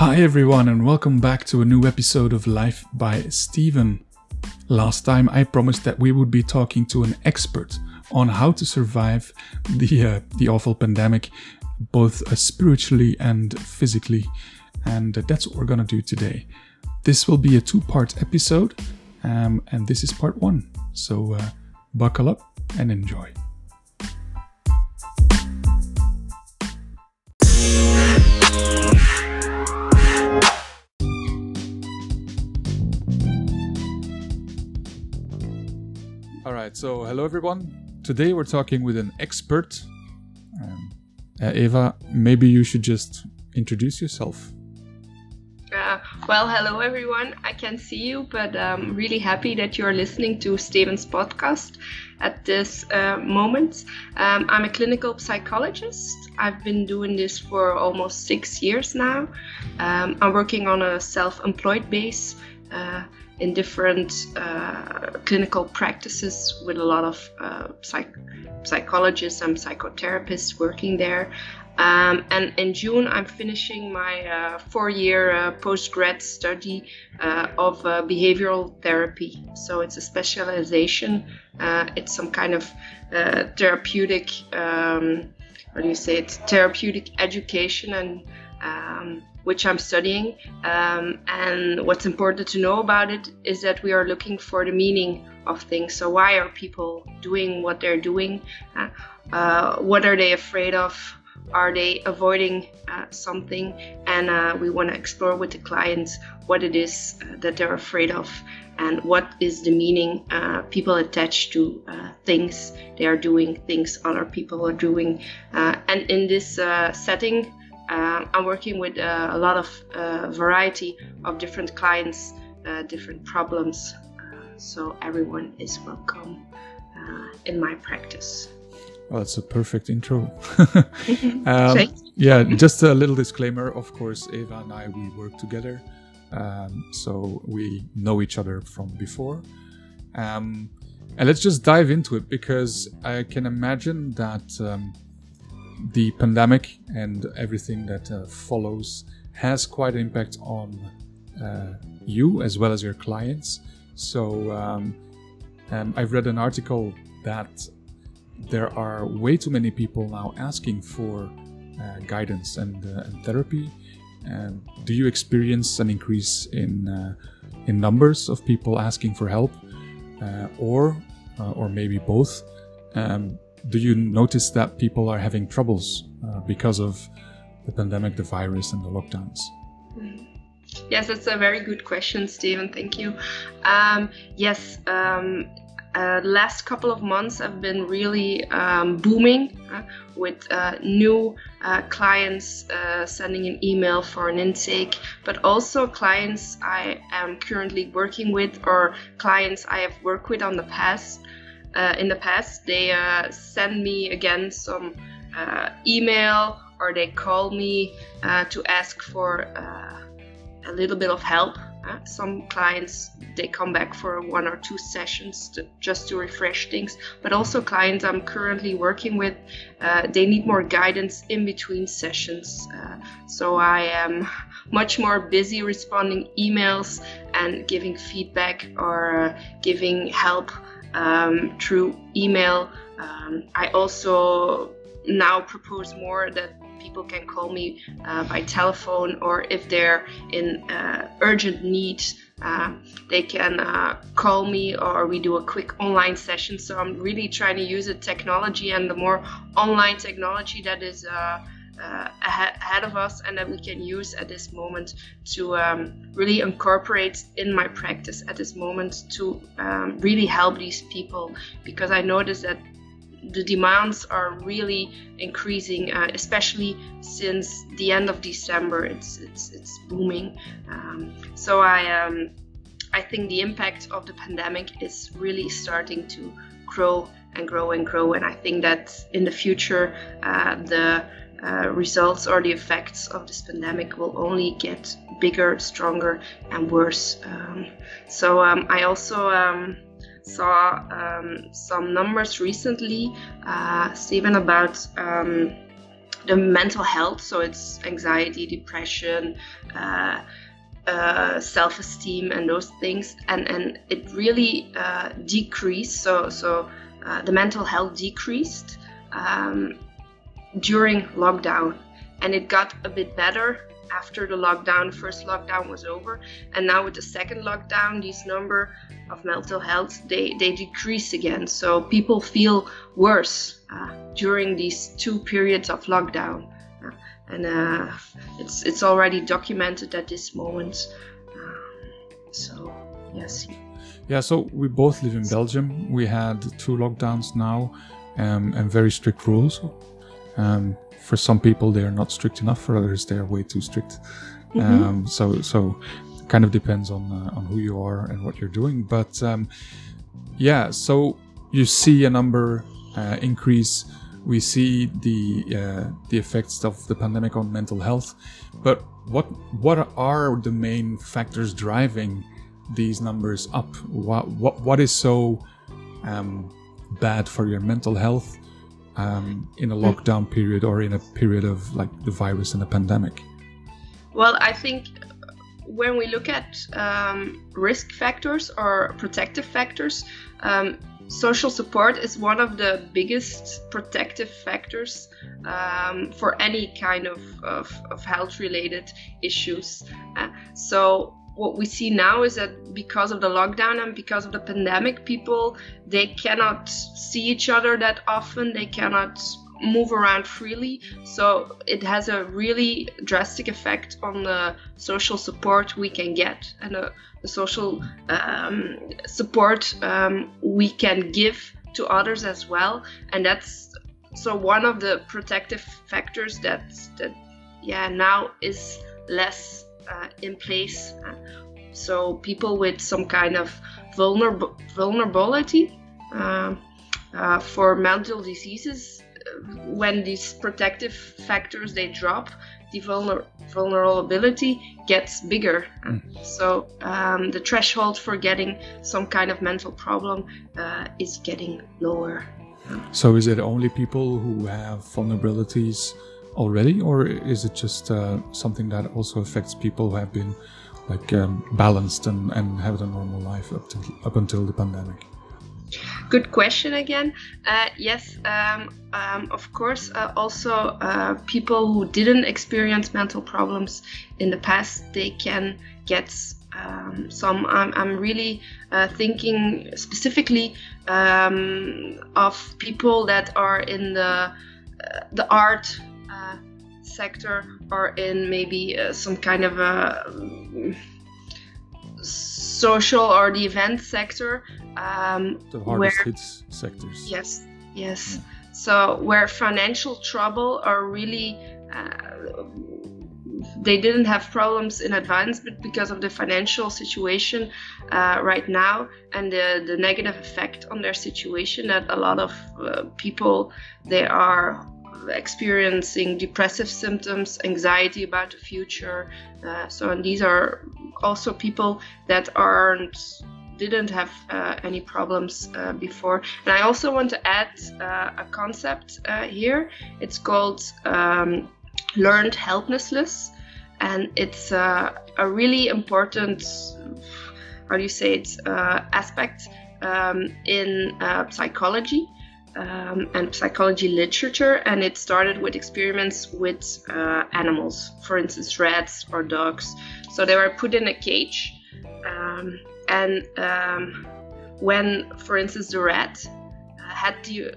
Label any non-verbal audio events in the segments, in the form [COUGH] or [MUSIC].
Hi, everyone, and welcome back to a new episode of Life by Stephen. Last time, I promised that we would be talking to an expert on how to survive the uh, the awful pandemic, both uh, spiritually and physically, and uh, that's what we're gonna do today. This will be a two-part episode, um, and this is part one. So uh, buckle up and enjoy. Right, so hello everyone. Today we're talking with an expert. Um, uh, Eva, maybe you should just introduce yourself. Uh, well, hello everyone. I can see you, but I'm really happy that you're listening to Steven's podcast at this uh, moment. Um, I'm a clinical psychologist. I've been doing this for almost six years now. Um, I'm working on a self employed base. Uh, in different uh, clinical practices with a lot of uh, psych- psychologists and psychotherapists working there. Um, and in June, I'm finishing my uh, four year uh, post grad study uh, of uh, behavioral therapy. So it's a specialization, it's some kind of therapeutic, um, what do you say, it's therapeutic education and um, which I'm studying. Um, and what's important to know about it is that we are looking for the meaning of things. So, why are people doing what they're doing? Uh, uh, what are they afraid of? Are they avoiding uh, something? And uh, we want to explore with the clients what it is uh, that they're afraid of and what is the meaning uh, people attach to things they are doing, things other people are doing. and in this setting, uh, I'm working with uh, a lot of uh, variety of different clients, uh, different problems. Uh, so everyone is welcome uh, in my practice. Well, that's a perfect intro. [LAUGHS] [LAUGHS] um, yeah, just a little disclaimer. Of course, Eva and I we work together, um, so we know each other from before. Um, and let's just dive into it because I can imagine that um, the pandemic and everything that uh, follows has quite an impact on uh, you as well as your clients. So um, um, I've read an article that there are way too many people now asking for uh, guidance and, uh, and therapy. And do you experience an increase in uh, in numbers of people asking for help, uh, or or maybe both? Um, do you notice that people are having troubles uh, because of the pandemic, the virus, and the lockdowns? Yes, that's a very good question, Stephen. Thank you. Um, yes, um, uh, last couple of months have been really um, booming uh, with uh, new uh, clients uh, sending an email for an intake, but also clients I am currently working with or clients I have worked with on the past uh, in the past. They uh, send me again some uh, email or they call me uh, to ask for uh, a little bit of help. Uh, some clients they come back for one or two sessions to, just to refresh things, but also clients I'm currently working with they need more guidance in between sessions. so I am much more busy responding emails and giving feedback or giving help um, through email. Um, I also now propose more that people can call me uh, by telephone or if they're in uh, urgent need uh, they can uh, call me or we do a quick online session so i'm really trying to use the technology and the more online technology that is uh, uh, ahead of us and that we can use at this moment to um, really incorporate in my practice at this moment to um, really help these people because I notice that the demands are really increasing, uh, especially since the end of December. It's it's it's booming. Um, so I um, I think the impact of the pandemic is really starting to grow and grow and grow. And I think that in the future, uh, the uh, results or the effects of this pandemic will only get bigger, stronger, and worse. Um, so um, I also um, saw um, some numbers recently, uh, Steven, about um, the mental health. So it's anxiety, depression. Uh, uh, self-esteem and those things and and it really uh, decreased so so uh, the mental health decreased um, during lockdown and it got a bit better after the lockdown the first lockdown was over and now with the second lockdown these number of mental health they they decrease again so people feel worse uh, during these two periods of lockdown and uh, it's it's already documented at this moment. Uh, so yes. Yeah, so we both live in Belgium. We had two lockdowns now, um, and very strict rules. Um, for some people, they are not strict enough. For others, they are way too strict. Mm-hmm. Um, so so kind of depends on uh, on who you are and what you're doing. But um, yeah, so you see a number uh, increase we see the uh, the effects of the pandemic on mental health, but what what are the main factors driving these numbers up? What what what is so um, bad for your mental health um, in a lockdown period or in a period of like the virus and the pandemic? Well, I think when we look at um, risk factors or protective factors, um, social support is one of the biggest protective factors um, for any kind of, of, of health related issues. Uh, so what we see now is that because of the lockdown and because of the pandemic people they cannot see each other that often they cannot move around freely. So it has a really drastic effect on the social support we can get and the, the social um, support um, we can give to others as well. And that's so one of the protective factors that that yeah now is less uh, in place. So people with some kind of vulner- vulnerability uh, uh, for mental diseases when these protective factors they drop, the vulner- vulnerability gets bigger. Mm. So um, the threshold for getting some kind of mental problem uh, is getting lower. So is it only people who have vulnerabilities already, or is it just uh, something that also affects people who have been like um, balanced and, and have a normal life up, to, up until the pandemic? Good question again. Uh, yes, um, um, of course, uh, also uh, people who didn't experience mental problems in the past, they can get um, some. I'm, I'm really uh, thinking specifically um, of people that are in the uh, the art uh, sector or in maybe some kind of a social or the event sector. Um, the hardest where, hit sectors. Yes, yes. Yeah. So where financial trouble are really, uh, they didn't have problems in advance, but because of the financial situation uh, right now and the, the negative effect on their situation, that a lot of uh, people they are experiencing depressive symptoms, anxiety about the future. Uh, so, and these are also people that aren't didn't have uh, any problems uh, before. And I also want to add uh, a concept uh, here. It's called um, learned helplessness, and it's uh, a really important, how do you say it, aspect um, in psychology um, and psychology literature, and it started with experiments with uh, animals, for instance, rats or dogs. So they were put in a cage, um, and um, when, for instance, the rat uh, had to,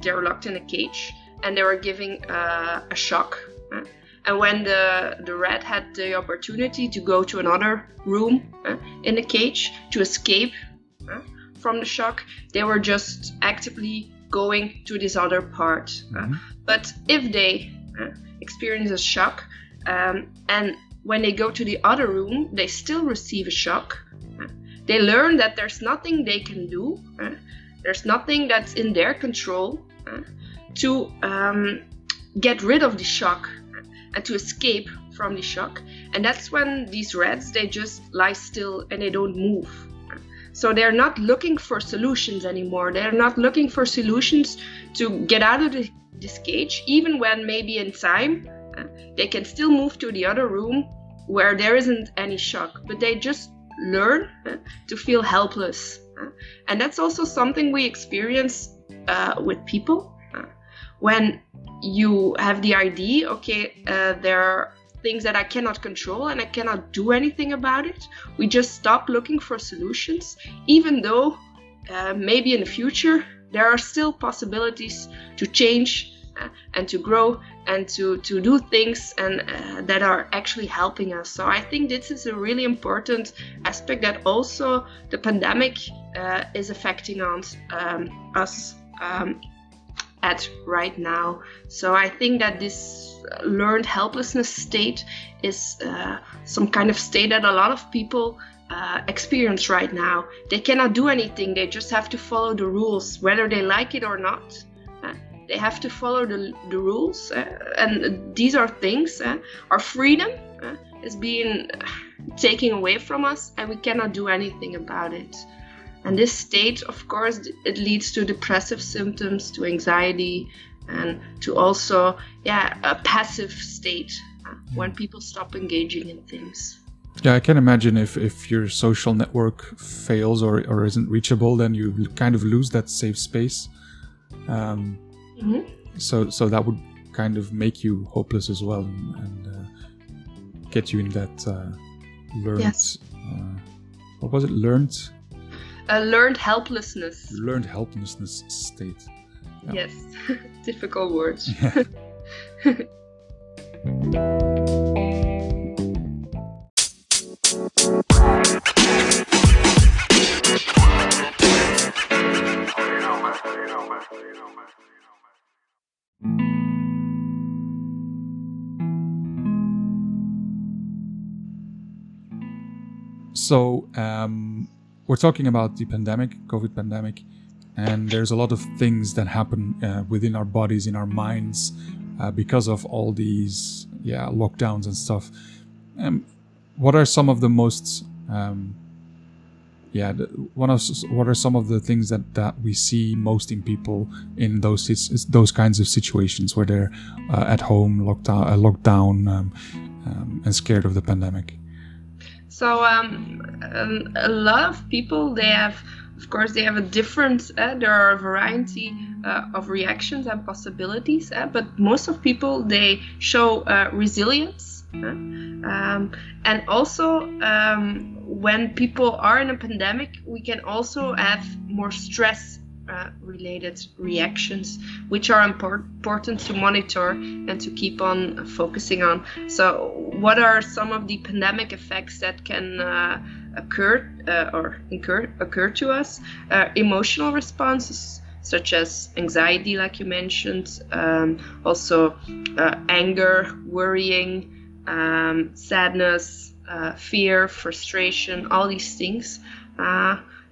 they were locked in a cage, and they were giving uh, a shock. Uh, and when the, the rat had the opportunity to go to another room uh, in the cage to escape from the shock. They were just actively going to this other part. Mm-hmm. Uh, but if they uh, experience a shock um, and when they go to the other room, they still receive a shock. Uh, they learn that there's nothing they can do, uh, there's nothing that's in their control uh, to um, get rid of the shock and to escape from the shock. And that's when these rats they just lie still and they don't move So they're not looking for solutions anymore. They're not looking for solutions to get out of the, this cage, even when maybe in time uh, they can still move to the other room where there isn't any shock, but they just learn uh, to feel helpless. Uh, and that's also something we experience uh, with people. Uh, when you have the idea, okay, uh, there things that I cannot control and I cannot do anything about it. We just stop looking for solutions, even though uh, maybe in the future there are still possibilities to change uh, and to grow and to, to do things and uh, that are actually helping us. So I think this is a really important aspect that also the pandemic uh, is affecting on um, us um, at right now. So I think that this learned helplessness state is uh, some kind of state that a lot of people uh, experience right now. They cannot do anything, they just have to follow the rules, whether they like it or not. Uh, they have to follow the, the rules, uh, and these are things. Uh, our freedom is being taken away from us, and we cannot do anything about it. And this state, of course, it leads to depressive symptoms, to anxiety, and to also, yeah, a passive state uh, when people stop engaging in things. Yeah, I can imagine if, if your social network fails or, or isn't reachable, then you kind of lose that safe space. Um, mm-hmm. So so that would kind of make you hopeless as well and, and uh, get you in that uh, learned. Yes. Uh, what was it? Learned a learned helplessness. Learned helplessness state. Yeah. Yes, [LAUGHS] difficult words. Yeah. [LAUGHS] so um, we're talking about the pandemic, COVID pandemic, and there's a lot of things that happen uh, within our bodies, in our minds, uh, because of all these yeah lockdowns and stuff. Um, what are some of the most um, yeah one of what are some of the things that that we see most in people in those those kinds of situations where they're uh, at home locked down, uh, locked down um, um, and scared of the pandemic so um, um, a lot of people they have, of course, they have a different. Uh, there are a variety uh, of reactions and possibilities, uh, but most of people they show uh, resilience. Um, and also, um, when people are in a pandemic, we can also have more stress uh, related reactions, which are important to monitor and to keep on focusing on. So, what are some of the pandemic effects that can uh, occur uh, or incur, occur to us? Uh, emotional responses. Such as anxiety, like you mentioned, um, also uh, anger, worrying, um, sadness, fear, frustration, all these things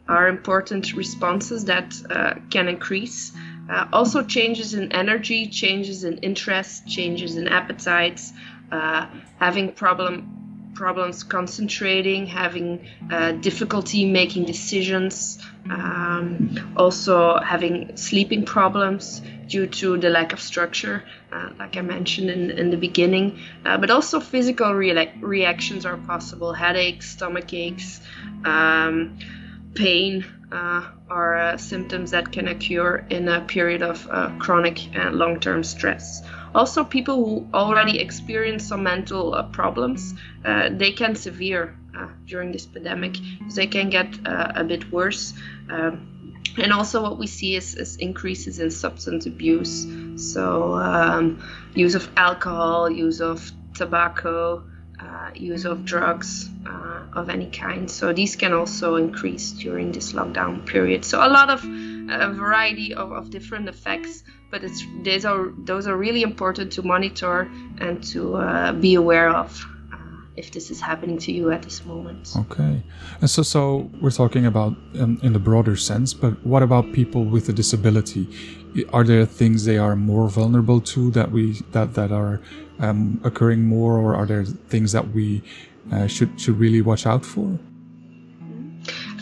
are important responses that uh, can increase. Uh, also, changes in energy, changes in interest, changes in appetites, uh, having problem problems concentrating, having uh, difficulty making decisions, um, also having sleeping problems due to the lack of structure, uh, like I mentioned in, in the beginning. Uh, but also physical re- reactions are possible: headaches, stomach aches. Um, pain uh, are uh, symptoms that can occur in a period of uh, chronic and long term stress. Also, people who already experience some mental uh, problems, uh, they can severe uh, during this pandemic. They can get a bit worse. Um, and also, what we see is, is increases in substance abuse. So, um, use of alcohol, use of tobacco, uh, use of drugs uh, of any kind. So these can also increase during this lockdown period. So a lot of a variety of, of different effects, but it's these are those are really important to monitor and to uh, be aware of if this is happening to you at this moment. Okay, and so so we're talking about in, in the broader sense, but what about people with a disability? Are there things they are more vulnerable to that we that that are um, occurring more, or are there things that we uh, should should really watch out for?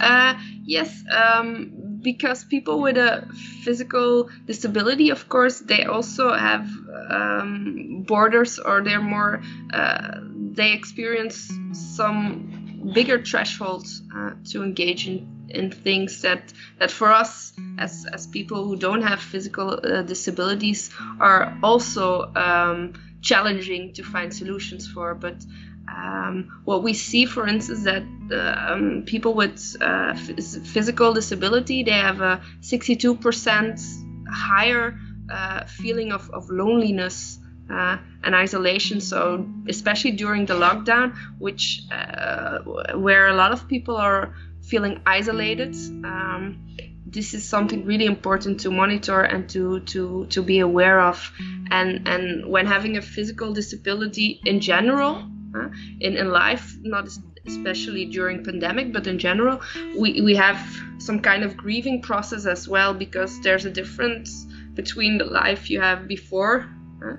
Uh, yes, um, because people with a physical disability, of course, they also have um, borders or they're more, uh, they experience some bigger thresholds uh, to engage in, in things that, that for us as, as people who don't have physical uh, disabilities are also um, challenging to find solutions for. But um, what we see, for instance, that um, people with uh, physical disability they have a 62% higher uh, feeling of, of loneliness uh, and isolation. So especially during the lockdown, which uh, where a lot of people are feeling isolated. Um, this is something really important to monitor and to to to be aware of and and when having a physical disability in general uh, in, in life not especially during pandemic but in general we, we have some kind of grieving process as well because there's a difference between the life you have before uh,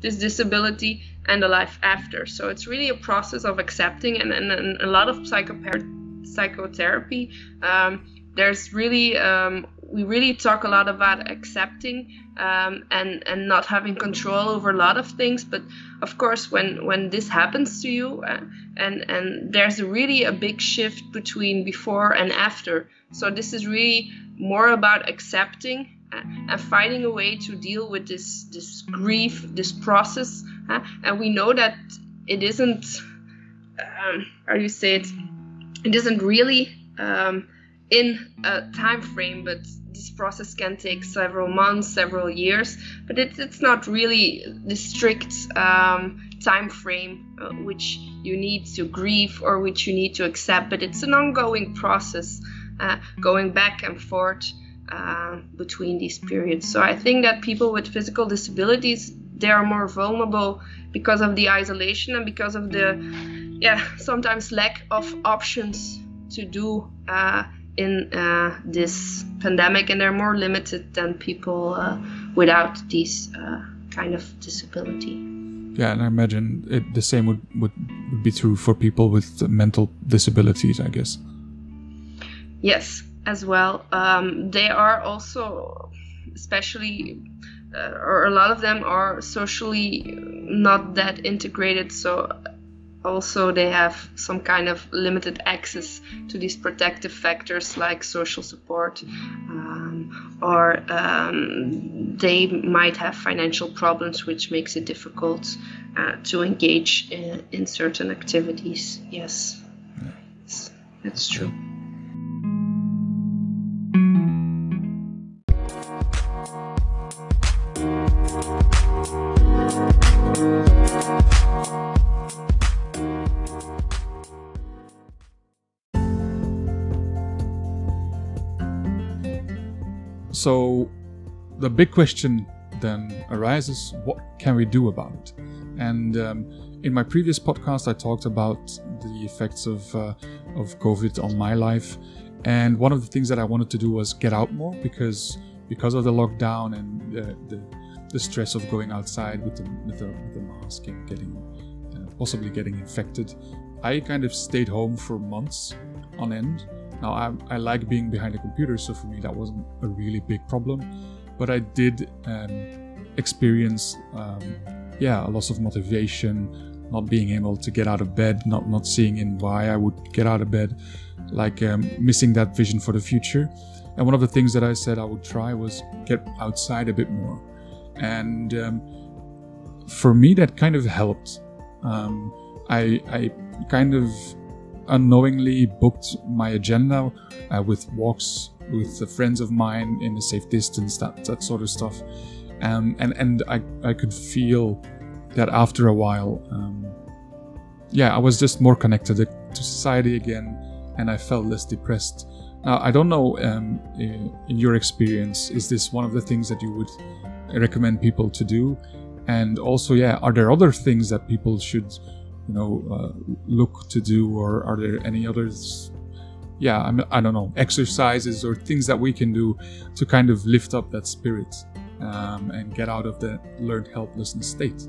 this disability and the life after. So it's really a process of accepting and, and, and a lot of psychotherapy. Um, there's really um, we really talk a lot about accepting um, and and not having control over a lot of things but of course when when this happens to you uh, and and there's really a big shift between before and after. So this is really more about accepting uh, and finding a way to deal with this this grief this process uh, and we know that it isn't um, how do you say it? It isn't really um, in a time frame, but this process can take several months, several years. But it, it's not really the strict um, time frame uh, which you need to grieve or which you need to accept. But it's an ongoing process, uh, going back and forth uh, between these periods. So I think that people with physical disabilities they are more vulnerable because of the isolation and because of the yeah sometimes lack of options to do uh, in uh, this pandemic, and they're more limited than people uh, without these uh, kind of disability. Yeah, and I imagine it, the same would, would, would be true for people with mental disabilities, I guess. Yes, as well. Um, they are also, especially, uh, or a lot of them are socially not that integrated. So also they have some kind of limited access to these protective factors like social support um, or um, they might have financial problems which makes it difficult uh, to engage in, in, certain activities. Yes. That's true So the big question then arises what can we do about it? And um, in my previous podcast, I talked about the effects of, uh, of COVID on my life. And one of the things that I wanted to do was get out more because because of the lockdown and the, the, the stress of going outside with the, with the, with the mask and getting uh, possibly getting infected, I kind of stayed home for months on end now, I, I like being behind a computer, so for me that wasn't a really big problem. But I did um, experience, um, yeah, a loss of motivation, not being able to get out of bed, not not seeing in why I would get out of bed, like um, missing that vision for the future. And one of the things that I said I would try was get outside a bit more. And um, for me, that kind of helped. Um, I, I kind of unknowingly booked my agenda uh, with walks with friends of mine in a safe distance, that that sort of stuff. Um, and and I I could feel that after a while, um, yeah, I was just more connected to society again, and I felt less depressed. Now I don't know um, in your experience, is this one of the things that you would recommend people to do? And also, yeah, are there other things that people should you know uh, look to do or are there any others yeah I'm, i don't know exercises or things that we can do to kind of lift up that spirit um, and get out of the learned helplessness state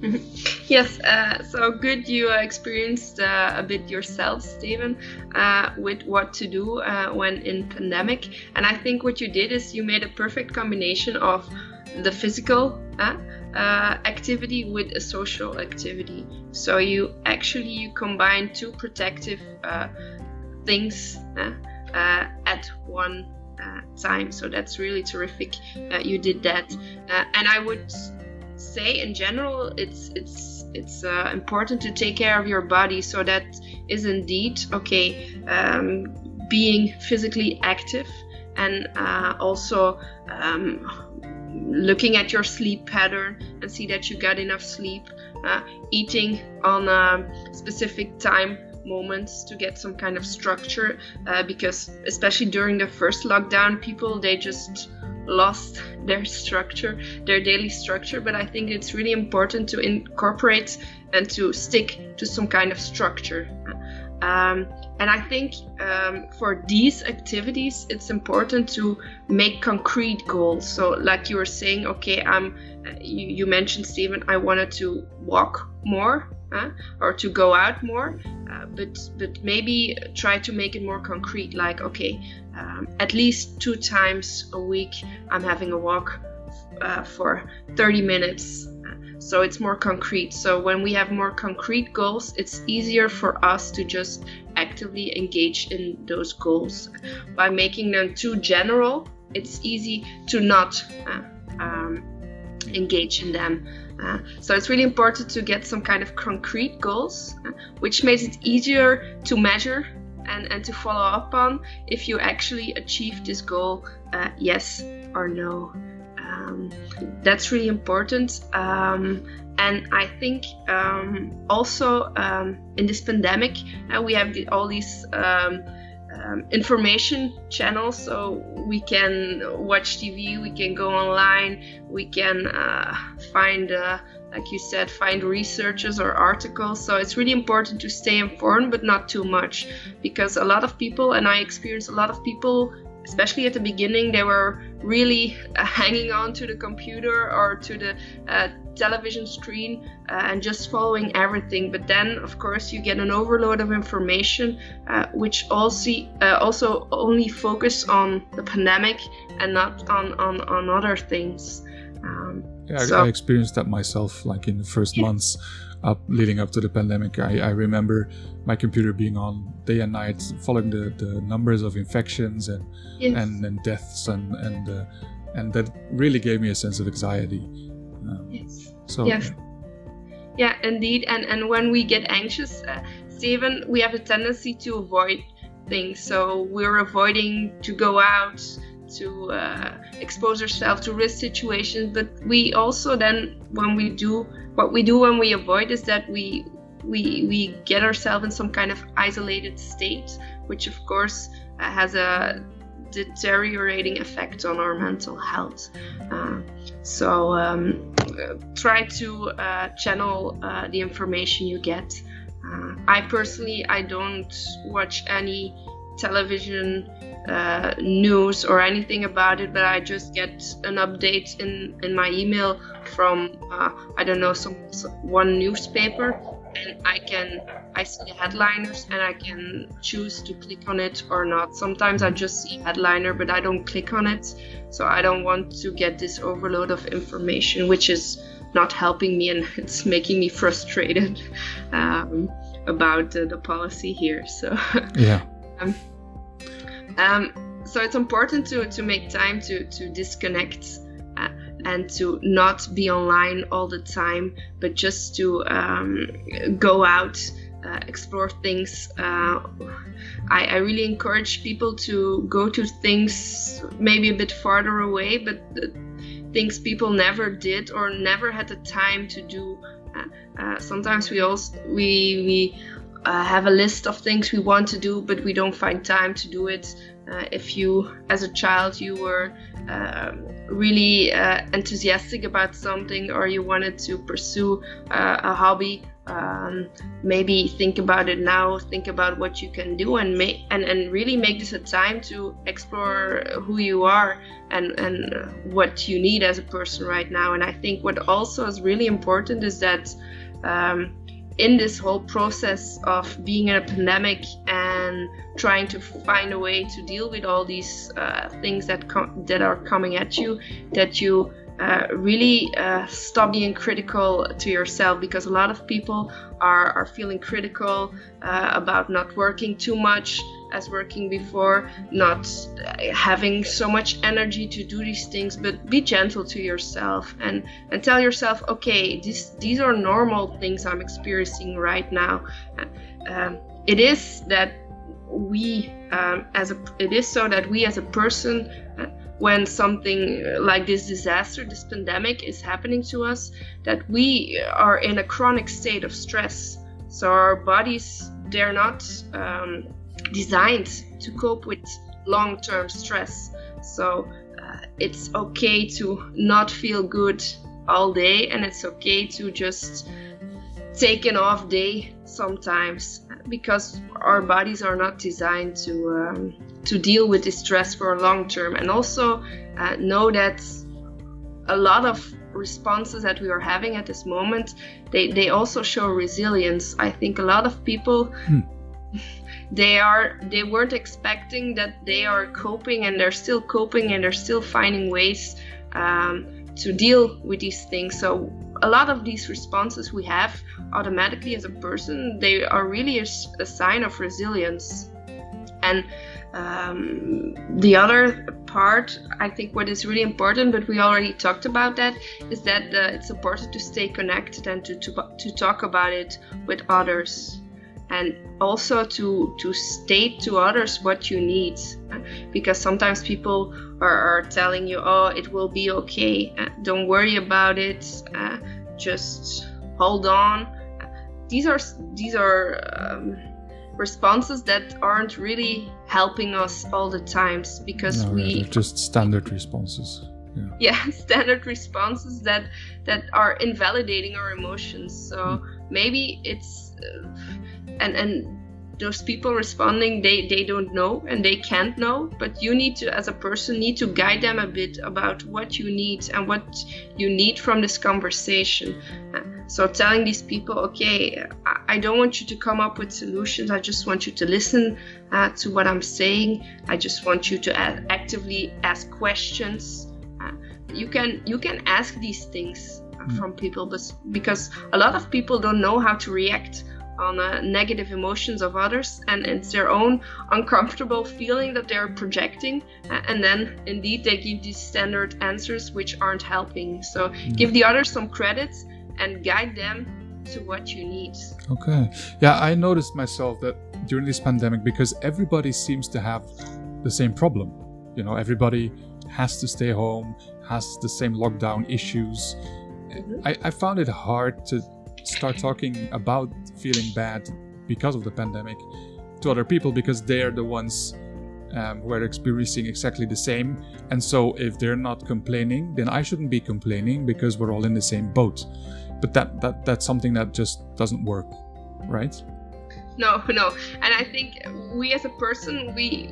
[LAUGHS] yes, uh, so good you uh, experienced uh, a bit yourself, Stephen, uh, with what to do uh, when in pandemic. And I think what you did is you made a perfect combination of the physical uh, activity with a social activity. So you actually you combine two protective things at one time. So that's really terrific. you did that, and I would say in general it's it's it's uh, important to take care of your body so that is indeed okay um, being physically active and uh, also um, looking at your sleep pattern and see that you got enough sleep uh, eating on a specific time moments to get some kind of structure uh, because especially during the first lockdown people they just lost their structure, their daily structure. But I think it's really important to incorporate and to stick to some kind of structure. Um, and I think um, for these activities, it's important to make concrete goals. So, like you were saying, okay, I'm. You, you mentioned Stephen. I wanted to walk more or to go out more, uh, but but maybe try to make it more concrete. Like, okay, um, at least two times a week, I'm having a walk uh, for 30 minutes. So it's more concrete. So when we have more concrete goals, it's easier for us to just actively engage in those goals. By making them too general, it's easy to not uh, um, engage in them. Uh, so it's really important to get some kind of concrete goals, uh, which makes it easier to measure and, and to follow up on if you actually achieve this goal, uh, yes or no. Um, that's really important. Um, and I think um, also um, in this pandemic, uh, we have the, all these um, um, information channels so we can watch tv we can go online we can uh, find uh, like you said find researches or articles so it's really important to stay informed but not too much because a lot of people and i experience a lot of people especially at the beginning, they were really uh, [LAUGHS] hanging on to the computer or to the uh, television screen uh, and just following everything. But then, of course, you get an overload of information, uh, which also also only focus on the pandemic and not on on, on other things. Yeah, so, I experienced that myself, like in the first yeah. months up leading up to the pandemic. I, I remember my computer being on day and night, following the, the numbers of infections and yes. and, and deaths, and and uh, and that really gave me a sense of anxiety. Um, yes. So. Yes. Yeah, indeed. And and when we get anxious, uh, Steven, we have a tendency to avoid things. So we're avoiding to go out, to uh, expose ourselves to risk situations. But we also then, when we do what we do when we avoid is that we we we get ourselves in some kind of isolated state, which of course uh, has a deteriorating effect on our mental health. Uh, so um, try to uh, channel uh, the information you get. Uh, I personally I don't watch any television uh, news or anything about it, but I just get an update in, in my email from uh, I don't know some, one newspaper, and I can I see the headliners and I can choose to click on it or not. Sometimes I just see headliner, but I don't click on it, so I don't want to get this overload of information, which is not helping me and [LAUGHS] it's making me frustrated [LAUGHS] um, about uh, the policy here. So [LAUGHS] yeah. Um, um, so it's important to, to make time to, to disconnect uh, and to not be online all the time, but just to um, go out, uh, explore things. Uh, I, I, really encourage people to go to things maybe a bit farther away, but things people never did or never had the time to do. Uh, uh, sometimes we also we we uh, have a list of things we want to do, but we don't find time to do it. Uh, if you, as a child, you were uh, really uh, enthusiastic about something or you wanted to pursue uh, a hobby um, maybe think about it now think about what you can do and make and, and really make this a time to explore who you are and and what you need as a person right now and i think what also is really important is that um, in this whole process of being in a pandemic and trying to find a way to deal with all these uh, things that com- that are coming at you that you uh, really uh, stop being critical to yourself because a lot of people are, are feeling critical uh, about not working too much as working before, not having so much energy to do these things, but be gentle to yourself and, and tell yourself, okay, this, these are normal things I'm experiencing right now. Uh, um, it is that we um, as a it is so that we as a person uh, when something like this disaster, this pandemic is happening to us, that we are in a chronic state of stress. So our bodies, they're not um, designed to cope with long term stress. So uh, it's okay to not feel good all day, and it's okay to just take an off day sometimes because our bodies are not designed to um, to deal with this stress for a long term. And also uh, know that a lot of responses that we are having at this moment they, they also show resilience. I think a lot of people hmm. [LAUGHS] they are they weren't expecting that they are coping and they're still coping and they're still finding ways um, to deal with these things. So a lot of these responses we have automatically as a person they are really a, a sign of resilience. And um, the other part, I think, what is really important, but we already talked about that, is that uh, it's important to stay connected and to, to, to talk about it with others. And also to to state to others what you need. Because sometimes people are, are telling you oh it will be okay. Uh, don't worry about it. Uh, just hold on. These are these are um, responses that aren't really helping us all the times because no, we yeah, just standard responses. Yeah. [LAUGHS] yeah standard responses that that are invalidating our emotions. So mm. maybe it's uh, and and those people responding they they don't know and they can't know but you need to as a person need to guide them a bit about what you need and what you need from this conversation. So telling these people okay i don't want you to come up with solutions. I just want you to listen uh, to what i'm saying. I just want you to actively ask questions. Uh, you can you can ask these things mm. from people but because a lot of people don't know how to react on uh, negative emotions of others and it's their own uncomfortable feeling that they're projecting and then indeed they give these standard answers which aren't helping. So mm. give the others some credits and guide them to what you need. Okay. Yeah i noticed myself that during this pandemic because everybody seems to have the same problem. You know everybody has to stay home has the same lockdown issues. Mm-hmm. I, I found it hard to start talking about feeling bad because of the pandemic to other people because they're the ones um, who are experiencing exactly the same. And so if they're not complaining, then I shouldn't be complaining because we're all in the same boat. But that, that that's something that just doesn't work, right? No, no. And I think we as a person, we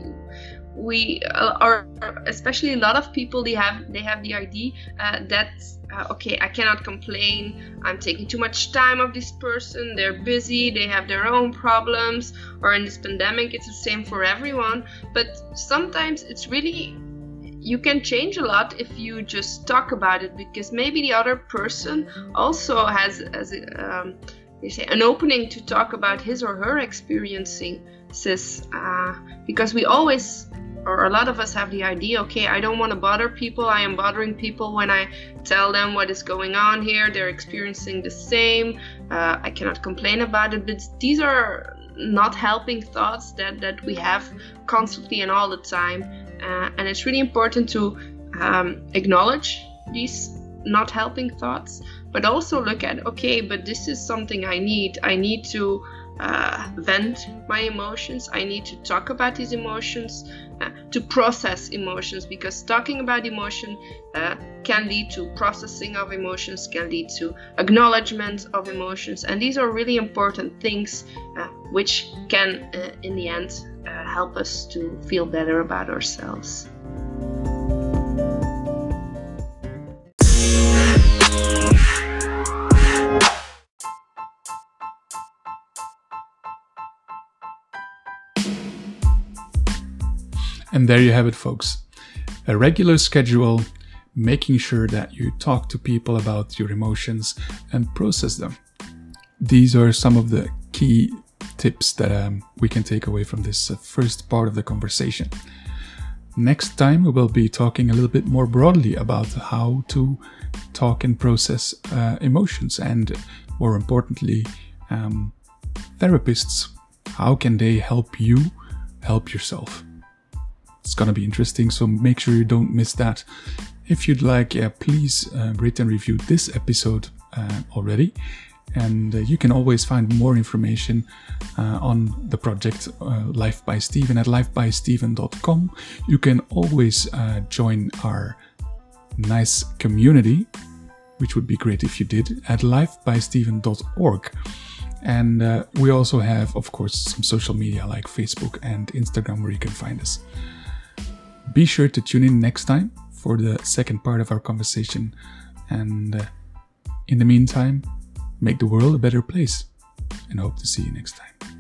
we uh, are especially a lot of people they have they have the idea uh, that uh, okay i cannot complain. I'm taking too much time of this person. They're busy. They have their own problems. Or in this pandemic it's the same for everyone. But sometimes it's really you can change a lot if you just talk about it. Because maybe the other person also has as um, you say an opening to talk about his or her experiencing uh, because we always or a lot of us have the idea okay i don't want to bother people. I am bothering people when i tell them what is going on here. They're experiencing the same. Uh, i cannot complain about it. But these are not helping thoughts that that we have constantly and all the time. Uh, and it's really important to um, acknowledge these not helping thoughts but also look at okay but this is something i need. I need to uh, vent my emotions. I need to talk about these emotions, uh, to process emotions, because talking about emotion uh, can lead to processing of emotions, can lead to acknowledgement of emotions, and these are really important things uh, which can, uh, in the end, uh, help us to feel better about ourselves. And there you have it, folks. A regular schedule, making sure that you talk to people about your emotions and process them. These are some of the key tips that um, we can take away from this uh, first part of the conversation. Next time, we will be talking a little bit more broadly about how to talk and process uh, emotions, and more importantly, um, therapists. How can they help you help yourself? It's gonna be interesting, so make sure you don't miss that. If you'd like, yeah, please uh, rate and review this episode uh, already. And uh, you can always find more information uh, on the project uh, Life by Steven at lifebysteven.com. You can always uh, join our nice community, which would be great if you did, at lifebysteven.org. And uh, we also have, of course, some social media like Facebook and Instagram where you can find us. Be sure to tune in next time for the second part of our conversation. And uh, in the meantime, make the world a better place. And hope to see you next time.